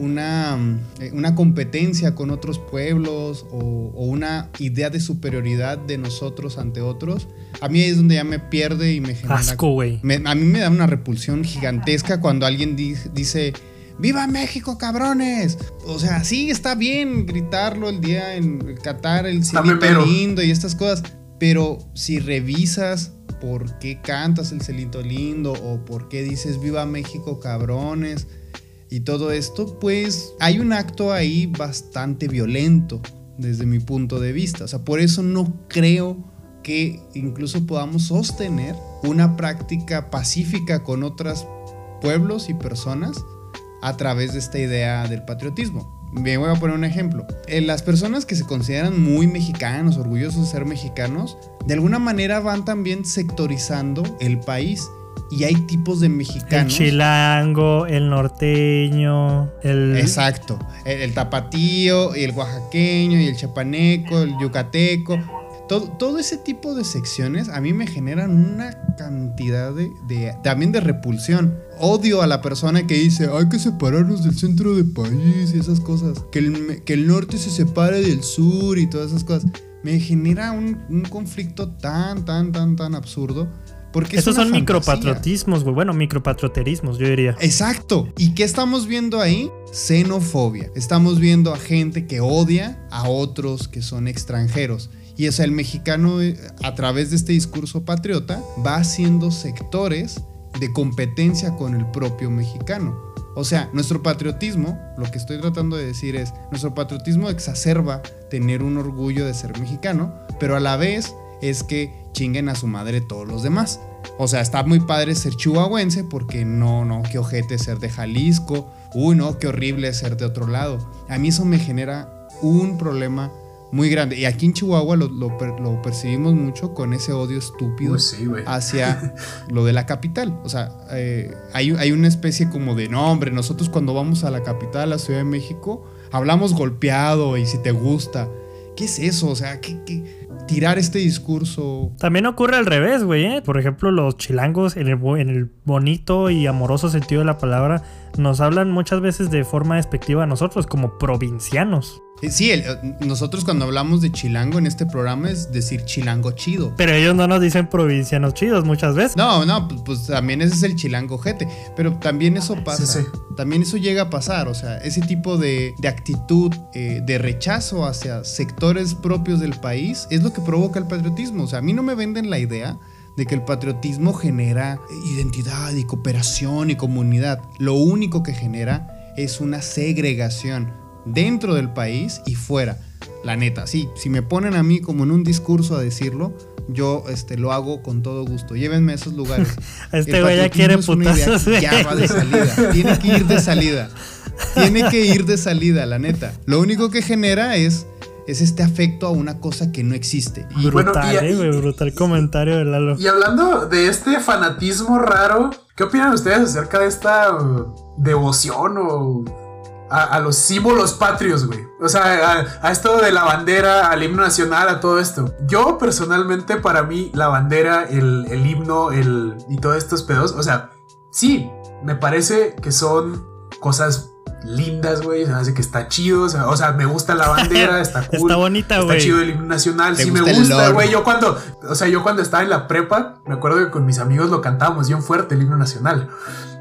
Una, eh, una competencia con otros pueblos o, una idea de superioridad de nosotros ante otros. A mí es donde ya me pierde y me genera... Asco, güey. A mí me da una repulsión gigantesca cuando alguien dice... ¡Viva México, cabrones! O sea, sí, está bien gritarlo el día en Qatar, el cielito lindo y estas cosas. Pero si revisas por qué cantas el celito lindo o por qué dices viva México cabrones y todo esto, pues hay un acto ahí bastante violento desde mi punto de vista. O sea, por eso no creo que incluso podamos sostener una práctica pacífica con otros pueblos y personas a través de esta idea del patriotismo. Me voy a poner un ejemplo. Eh, las personas que se consideran muy mexicanos, orgullosos de ser mexicanos, de alguna manera van también sectorizando el país. Y hay tipos de mexicanos. El chilango, el norteño, el. Exacto. El, el tapatío, el oaxaqueño, y el chapaneco, el yucateco. Todo, ese tipo de secciones a mí me generan una cantidad de, también de repulsión. Odio a la persona que dice, hay que separarnos del centro del país y esas cosas. Que el, que el norte se separe del sur y todas esas cosas. Me genera un, conflicto tan, tan, tan, tan absurdo. Porque Esos son micropatriotismos, güey. Bueno, micropatrioterismos, yo diría. Exacto. ¿Y qué estamos viendo ahí? Xenofobia. Estamos viendo a gente que odia a otros que son extranjeros. Y es el mexicano, eh, a través de este discurso patriota, va haciendo sectores de competencia con el propio mexicano. O sea, nuestro patriotismo, lo que estoy tratando de decir es, nuestro patriotismo exacerba tener un orgullo de ser mexicano, pero a la vez es que chinguen a su madre todos los demás. O sea, está muy padre ser chihuahuense porque no, no, qué ojete ser de Jalisco, uy, no, qué horrible ser de otro lado. A mí eso me genera un problema muy grande. Y aquí en Chihuahua lo, percibimos mucho con ese odio estúpido hacia lo de la capital. O sea, eh, hay, hay, una especie como de, no, hombre, nosotros cuando vamos a la capital, a la Ciudad de México, hablamos golpeado y si te gusta. ¿Qué es eso? O sea, ¿qué, tirar este discurso. También ocurre al revés, güey. ¿eh? Por ejemplo, los chilangos, en el, en el bonito y amoroso sentido de la palabra, nos hablan muchas veces de forma despectiva a nosotros, como provincianos. Eh, sí, eh, nosotros cuando hablamos de chilango en este programa es decir chilango chido. Pero ellos no nos dicen provincianos chidos muchas veces. No, no, pues, pues también ese es el chilango jete. Pero también eso pasa. También eso llega a pasar. O sea, ese tipo de, actitud eh, de rechazo hacia sectores propios del país es lo que provoca el patriotismo. O sea, a mí no me venden la idea de que el patriotismo genera identidad y cooperación y comunidad. Lo único que genera es una segregación dentro del país y fuera. La neta, sí, si me ponen a mí como en un discurso a decirlo, yo este, lo hago con todo gusto. Llévenme a esos lugares. este güey ya quiere putazos. Ya va de salida. Tiene que ir de salida. Tiene que ir de salida, la neta. Lo único que genera es es este afecto a una cosa que no existe. brutal, eh, brutal comentario de Lalo. Y hablando de este fanatismo raro, ¿qué opinan ustedes acerca de esta devoción o a, los símbolos patrios, güey. O sea, a, esto de la bandera, al himno nacional, a todo esto. Yo personalmente, para mí, la bandera, el, himno, el, y todos estos pedos, o sea, sí, me parece que son cosas lindas, güey. Se hace que está chido. O sea, me gusta la bandera, está cool. está bonita, güey. Está chido el himno nacional. Sí, me gusta, güey. Yo cuando, o sea, yo cuando estaba en la prepa, me acuerdo que con mis amigos lo cantábamos bien fuerte, el himno nacional.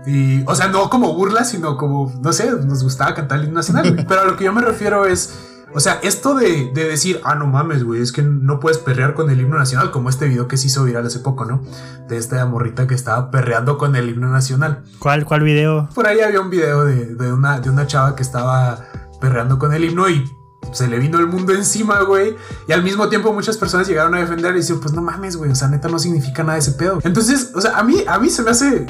Y, o sea, no como burla, sino como, no sé, nos gustaba cantar el himno nacional, Pero a lo que yo me refiero es, o sea, esto de, decir, ah, no mames, güey, es que no puedes perrear con el himno nacional, como este video que se hizo viral hace poco, ¿no? De esta morrita que estaba perreando con el himno nacional. ¿Cuál, cuál video? Por ahí había un video de, una, de una chava que estaba perreando con el himno y se le vino el mundo encima, güey. Y al mismo tiempo muchas personas llegaron a defender y decían, pues no mames, güey, o sea, neta no significa nada ese pedo. Entonces, o sea, a mí, a mí se me hace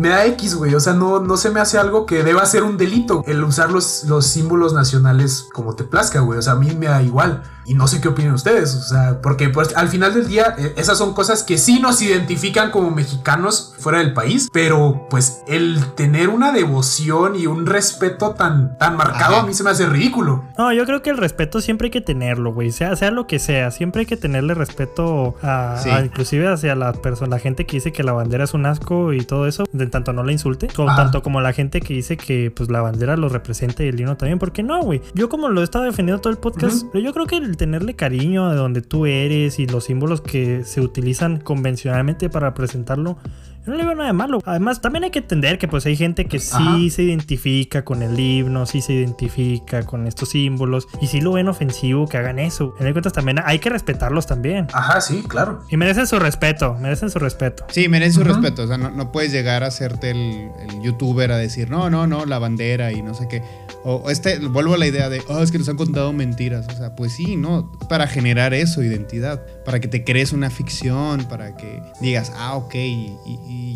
me da X, güey. O sea, no, no se me hace algo que deba ser un delito el usar los, los símbolos nacionales como te plazca, güey. O sea, a mí me da igual. Y no sé qué opinan ustedes, o sea, porque pues al final del día eh, esas son cosas que sí nos identifican como mexicanos fuera del país, pero pues el tener una devoción y un respeto tan, tan marcado a mí se me hace ridículo. No, yo creo que el respeto siempre hay que tenerlo, güey, sea, sea lo que sea, siempre hay que tenerle respeto a, inclusive hacia la persona, la gente que dice que la bandera es un asco y todo eso. De tanto no la insulte, o tanto como la gente que dice que pues la bandera lo representa y el himno también, porque no, güey. Yo como lo he estado defendiendo todo el podcast, pero yo creo que el tenerle cariño a donde tú eres y los símbolos que se utilizan convencionalmente para presentarlo no le veo nada de malo. Además, también hay que entender que pues hay gente que sí se identifica con el himno, sí se identifica con estos símbolos y sí lo ven ofensivo que hagan eso. En cuentas también hay que respetarlos también. Ajá, sí, claro. Y merecen su respeto, merecen su respeto. Sí, merecen su respeto. O sea, no, puedes llegar a hacerte el, el, youtuber a decir, no, no, no, la bandera y no sé qué. O este, vuelvo a la idea de, oh, es que nos han contado mentiras. O sea, pues sí, ¿no? Para generar eso, identidad. Para que te crees una ficción, para que digas, ah, ok, y,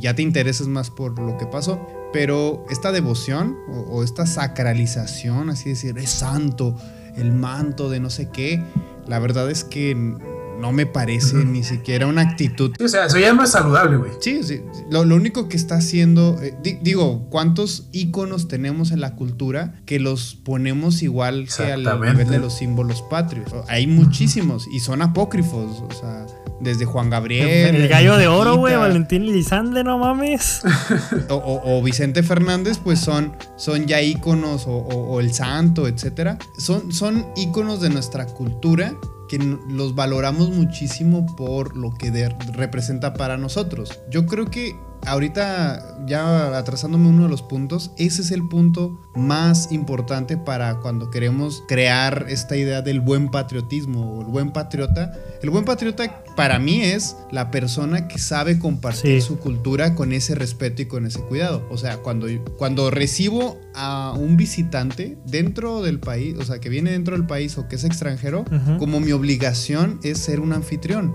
ya te intereses más por lo que pasó. Pero esta devoción o, esta sacralización, así decir, es santo, el manto de no sé qué, la verdad es que no me parece ni siquiera una actitud. o sea, eso ya no es saludable, güey. Sí, sí. Lo, único que está haciendo, eh, digo, ¿cuántos íconos tenemos en la cultura que los ponemos igual que al nivel de los símbolos patrios? Hay muchísimos y son apócrifos, o sea desde Juan Gabriel. El, gallo de oro, güey, Valentín Lizande, no mames. O, Vicente Fernández, pues son, son ya íconos, o, el santo, etcétera. Son, son íconos de nuestra cultura los valoramos muchísimo por lo que representa para nosotros. Yo creo que ahorita ya atrasándome uno de los puntos, ese es el punto más importante para cuando queremos crear esta idea del buen patriotismo o el buen patriota. El buen patriota para mí es la persona que sabe compartir su cultura con ese respeto y con ese cuidado. O sea, cuando, cuando recibo a un visitante dentro del país, o sea, que viene dentro del país o que es extranjero, como mi obligación es ser un anfitrión.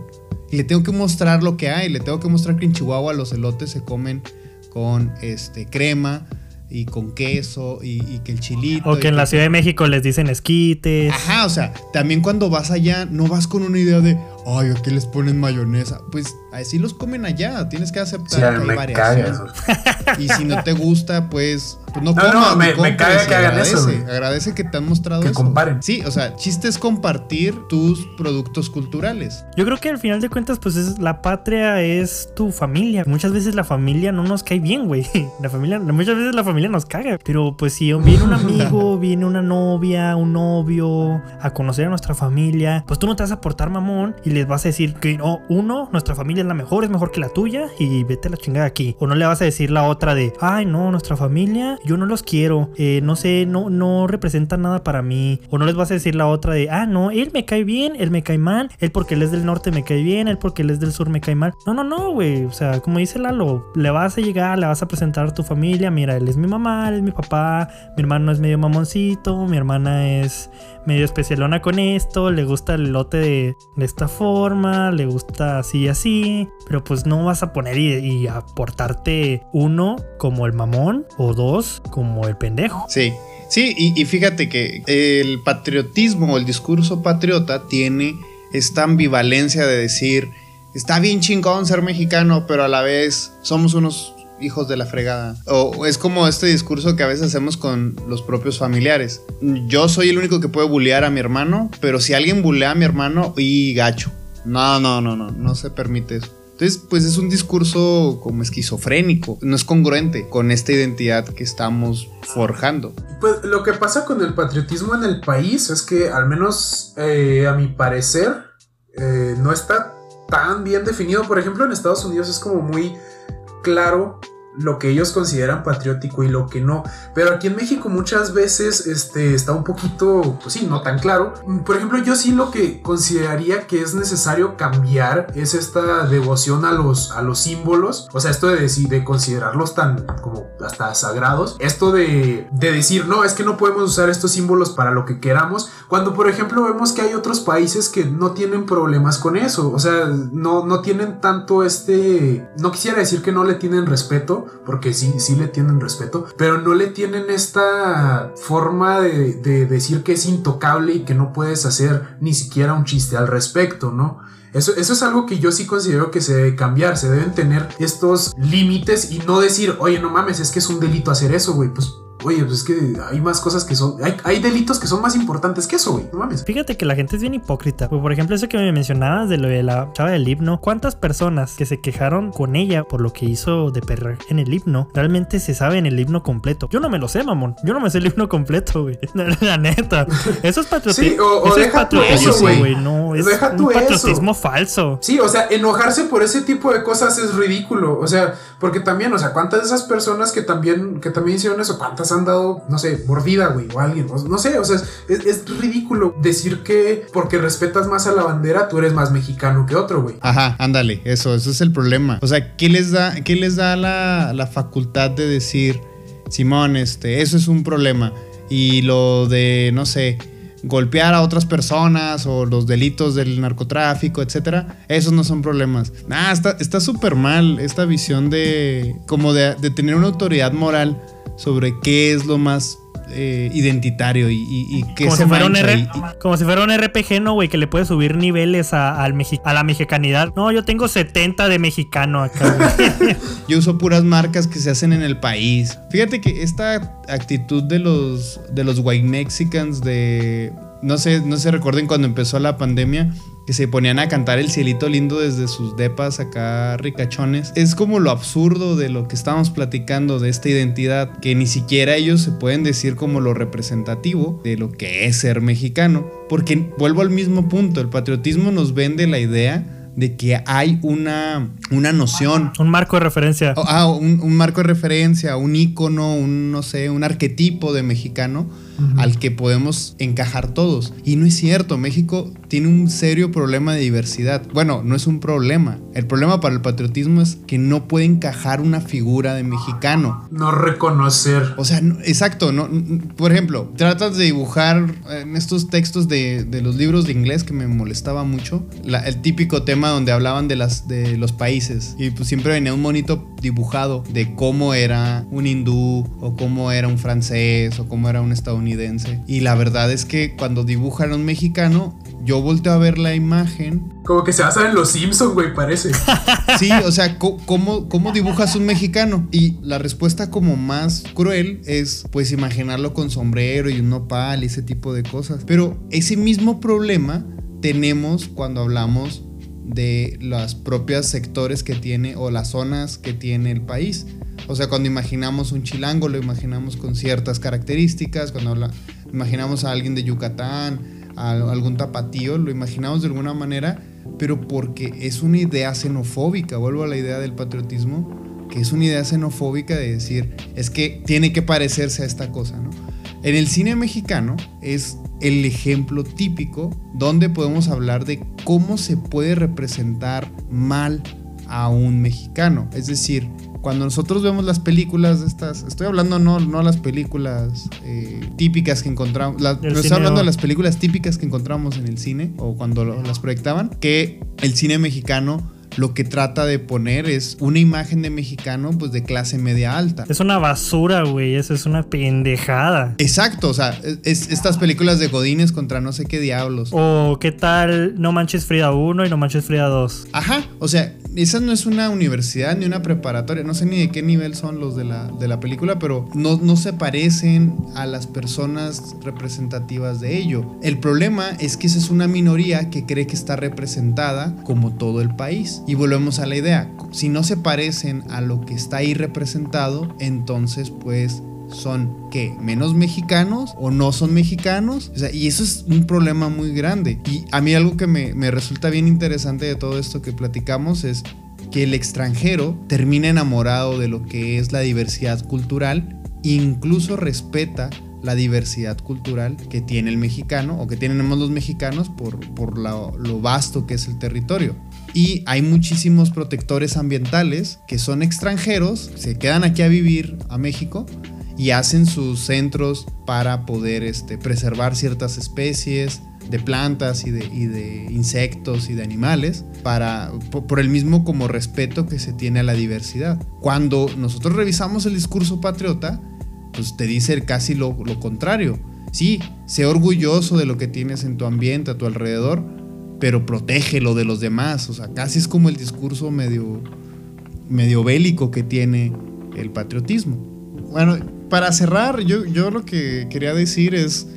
Y le tengo que mostrar lo que hay, le tengo que mostrar que en Chihuahua los elotes se comen con este crema y con queso y, que el chilito. O que en la Ciudad de México les dicen esquites. Ajá, o sea, también cuando vas allá no vas con una idea de, ay, aquí les ponen mayonesa. Pues así los comen allá, tienes que aceptar que hay variaciones. Y si no te gusta, pues pues no, no, me, me caga que hagan eso. Agradece que te han mostrado que comparen. Sí, o sea, chiste es compartir tus productos culturales. Yo creo que al final de cuentas, pues es, la patria es tu familia. Muchas veces la familia no nos cae bien, güey. La familia, muchas veces la familia nos caga. Pero pues si viene un amigo, viene una novia, un novio a conocer a nuestra familia, pues tú no te vas a portar mamón y les vas a decir que no, uno, nuestra familia es la mejor, es mejor que la tuya y vete a la chingada aquí. O no le vas a decir la otra de, ay, no, nuestra familia yo no los quiero, eh, no sé, no, no representa nada para mí. O no les vas a decir la otra de, ah, no, él me cae bien, él me cae mal, él porque él es del norte me cae bien, él porque él es del sur me cae mal. No, no, no, güey. O sea, como dice Lalo, le vas a llegar, le vas a presentar a tu familia, mira, él es mi mamá, él es mi papá, mi hermano es medio mamoncito, mi hermana es medio especialona con esto, le gusta el lote de, esta forma, le gusta así y así, pero pues no vas a poner y, y aportarte uno como el mamón o dos como el pendejo. Sí. Sí, y, fíjate que el patriotismo o el discurso patriota tiene esta ambivalencia de decir, está bien chingón ser mexicano, pero a la vez somos unos hijos de la fregada. O es como este discurso que a veces hacemos con los propios familiares. Yo soy el único que puede bullear a mi hermano, pero si alguien bulea a mi hermano, y gacho. No, no, no, no, no se permite eso. Entonces, pues es un discurso como esquizofrénico, no es congruente con esta identidad que estamos forjando. Pues lo que pasa con el patriotismo en el país es que, al menos eh, a mi parecer, eh, no está tan bien definido. Por ejemplo, en Estados Unidos es como muy claro lo que ellos consideran patriótico y lo que no. Pero aquí en México muchas veces este, está un poquito, pues sí, no tan claro. Por ejemplo, yo sí lo que consideraría que es necesario cambiar es esta devoción a los, a los símbolos. O sea, esto de, decir, de considerarlos tan como hasta sagrados. Esto de, de decir, no, es que no podemos usar estos símbolos para lo que queramos. Cuando, por ejemplo, vemos que hay otros países que no tienen problemas con eso. O sea, no, no tienen tanto este... No quisiera decir que no le tienen respeto porque sí, sí le tienen respeto, pero no le tienen esta forma de, decir que es intocable y que no puedes hacer ni siquiera un chiste al respecto, ¿no? Eso, eso, es algo que yo sí considero que se debe cambiar. Se deben tener estos límites y no decir, oye, no mames, es que es un delito hacer eso, güey. Pues oye, pues es que hay más cosas que son, hay, hay delitos que son más importantes que eso, güey, no mames. Fíjate que la gente es bien hipócrita. Por ejemplo, eso que me mencionabas de lo de la chava del himno. ¿Cuántas personas que se quejaron con ella por lo que hizo de perra en el himno realmente se saben el himno completo? Yo no me lo sé, mamón. Yo no me sé el himno completo, güey. La, neta. Eso es patriotismo. Sí, o, o eso es deja patriotismo, eso, güey. No, es Deja un eso. patriotismo falso. Sí, o sea, enojarse por ese tipo de cosas es ridículo. O sea, porque también, o sea, ¿cuántas de esas personas que también, que también hicieron eso, cuántas han dado, no sé, mordida, güey, o alguien? No sé, o sea, es, es ridículo decir que porque respetas más a la bandera, tú eres más mexicano que otro, güey. Ajá, ándale, eso, eso es el problema. O sea, ¿qué les da, qué les da la, la facultad de decir, Simón, este, eso es un problema? Y lo de, no sé, golpear a otras personas o los delitos del narcotráfico, etcétera, esos no son problemas. Ah, está está súper mal esta visión de, como de tener una autoridad moral sobre qué es lo más eh, identitario y, y, y qué Como se si, fuera un R- y- como si fuera un RPG, ¿no, güey? Que le puedes subir niveles a, al a la mexicanidad. No, yo tengo 70 de mexicano acá, güey. Yo uso puras marcas que se hacen en el país. Fíjate que esta actitud de los de los white mexicans de no sé, no se recuerden cuando empezó la pandemia que se ponían a cantar el cielito lindo desde sus depas acá ricachones. Es como lo absurdo de lo que estamos platicando de esta identidad que ni siquiera ellos se pueden decir como lo representativo de lo que es ser mexicano, porque vuelvo al mismo punto, el patriotismo nos vende la idea de que hay una, una noción un marco de referencia. Ah, un, un marco de referencia, un icono, un, no sé, un arquetipo de mexicano al que podemos encajar todos. Y no es cierto, México tiene un serio problema de diversidad. Bueno, no es un problema. El problema para el patriotismo es que no puede encajar una figura de mexicano. No reconocer. O sea, no- exacto, no, por ejemplo, tratas de dibujar en estos textos de, de los libros de inglés que me molestaba mucho, la- el típico tema donde hablaban de, las, de los países y pues siempre venía un monito dibujado de cómo era un hindú o cómo era un francés o cómo era un estadounidense. Y la verdad es que cuando dibujan a un mexicano, yo volteo a ver la imagen Como que se basa en los Simpson, güey, parece. Sí, o sea, ¿cómo, ¿cómo dibujas un mexicano? Y la respuesta como más cruel es pues imaginarlo con sombrero y un nopal y ese tipo de cosas. Pero ese mismo problema tenemos cuando hablamos de los propios sectores que tiene o las zonas que tiene el país. O sea, cuando imaginamos un chilango, lo imaginamos con ciertas características. Cuando imaginamos a alguien de Yucatán, a algún tapatío, lo imaginamos de alguna manera, pero porque es una idea xenofóbica. Vuelvo a la idea del patriotismo, que es una idea xenofóbica de decir, es que tiene que parecerse a esta cosa. En el cine mexicano es el ejemplo típico donde podemos hablar de cómo se puede representar mal a un mexicano. Es decir, cuando nosotros vemos las películas de estas, estoy hablando no, no las películas eh, típicas que encontramos, la- no estoy hablando de las películas típicas que encontramos en el cine o cuando lo- las proyectaban, que el cine mexicano lo que trata de poner es una imagen de mexicano pues de clase media alta. Es una basura, güey. Eso es una pendejada. Exacto, o sea, es, es estas películas de Godines contra no sé qué diablos. O qué tal No Manches Frida 1 y No Manches Frida 2. Ajá, o sea, esa no es una universidad ni una preparatoria, no sé ni de qué nivel son los de la, de la película, pero no, no se parecen a las personas representativas de ello. El problema es que esa es una minoría que cree que está representada como todo el país. Y volvemos a la idea, si no se parecen a lo que está ahí representado, entonces pues son que menos mexicanos o no son mexicanos. O sea, y eso es un problema muy grande. Y a mí algo que me, me resulta bien interesante de todo esto que platicamos es que el extranjero termina enamorado de lo que es la diversidad cultural, incluso respeta la diversidad cultural que tiene el mexicano o que tenemos los mexicanos por, por lo vasto que es el territorio. Y hay muchísimos protectores ambientales que son extranjeros, se quedan aquí a vivir a México y hacen sus centros para poder este, preservar ciertas especies de plantas y de, insectos y de animales para, por, por el mismo como respeto que se tiene a la diversidad. Cuando nosotros revisamos el discurso patriota, pues te dice casi lo, lo contrario. Sí, sé orgulloso de lo que tienes en tu ambiente, a tu alrededor, pero protégelo de los demás. O sea, casi es como el discurso medio, medio bélico que tiene el patriotismo. Bueno, para cerrar, yo, yo lo que quería decir es,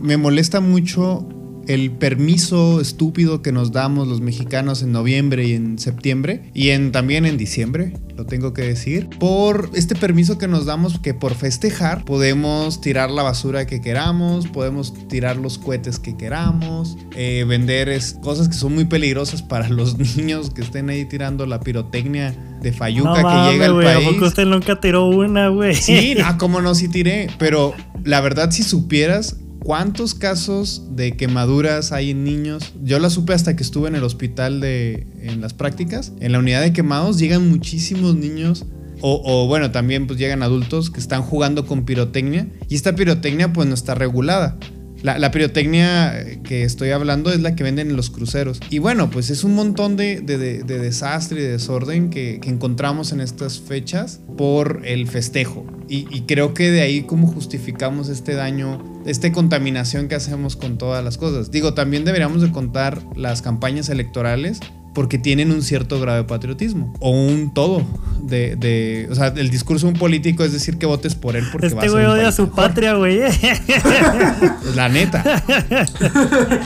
me molesta mucho el permiso estúpido que nos damos los mexicanos en noviembre y en septiembre y en, también en diciembre, lo tengo que decir, por este permiso que nos damos que por festejar podemos tirar la basura que queramos, podemos tirar los cohetes que queramos, eh, vender cosas que son muy peligrosas para los niños que estén ahí tirando la pirotecnia de Fayuca que llega al país. ¿A poco usted nunca tiró una, güey? Sí, no, como no, sí tiré, pero la verdad si supieras ¿Cuántos casos de quemaduras hay en niños? Yo la supe hasta que estuve en el hospital de, en las prácticas. En la unidad de quemados llegan muchísimos niños o, o, bueno, también pues llegan adultos que están jugando con pirotecnia y esta pirotecnia pues no está regulada. La, pirotecnia que estoy hablando es la que venden en los cruceros. Y bueno, pues es un montón de, desastre y de desorden que, encontramos en estas fechas por el festejo. Y, y, creo que de ahí como justificamos este daño, esta contaminación que hacemos con todas las cosas. Digo, también deberíamos de contar las campañas electorales porque tienen un cierto grado de patriotismo o un todo de, de, o sea, el discurso de un político es decir que votes por él porque este güey odia a su patria, güey. La neta.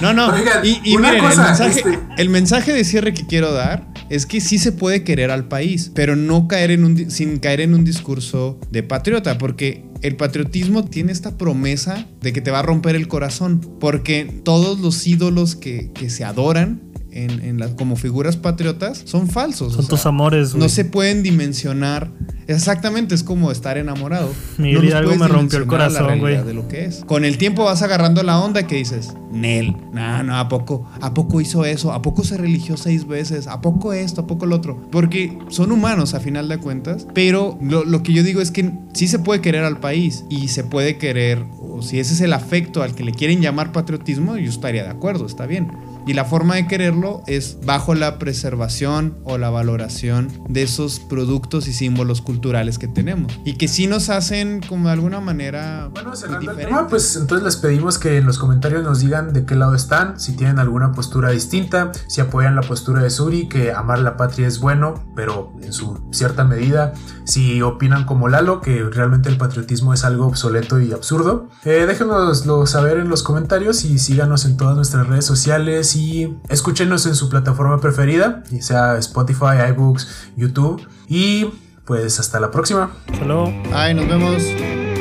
No, no. y, miren, el, mensaje, este el mensaje de cierre que quiero dar es que sí se puede querer al país, pero no caer en un, sin caer en un discurso de patriota, porque el patriotismo tiene esta promesa de que te va a romper el corazón, porque todos los ídolos que, que se adoran en, como figuras patriotas son falsos. Son tus amores, No se pueden dimensionar. Exactamente, es como estar enamorado. Miguel Hidalgo me rompió el corazón, güey. De lo que es. Con el tiempo vas agarrando la onda que dices, Nel, no, no, ¿a poco? ¿A poco hizo eso? ¿A poco se religió seis veces? ¿A poco esto? ¿A poco lo otro? Porque son humanos a final de cuentas. Pero lo, lo que yo digo es que sí se puede querer al país y se puede querer, o si ese es el afecto al que le quieren llamar patriotismo, yo estaría de acuerdo, está bien y la forma de quererlo es bajo la preservación o la valoración de esos productos y símbolos culturales que tenemos. Y que sí nos hacen como de alguna manera... Bueno, cerrando el tema, pues entonces les pedimos que en los comentarios nos digan de qué lado están, si tienen alguna postura distinta, si apoyan la postura de Suri, que amar la patria es bueno, pero en su cierta medida, si opinan como Lalo, que realmente el patriotismo es algo obsoleto y absurdo. Eh, déjenoslo saber en los comentarios y síganos en todas nuestras redes sociales y escúchenos en su plataforma preferida, ya sea Spotify, iBooks, YouTube. Y pues hasta la próxima. Hasta Ay, nos vemos.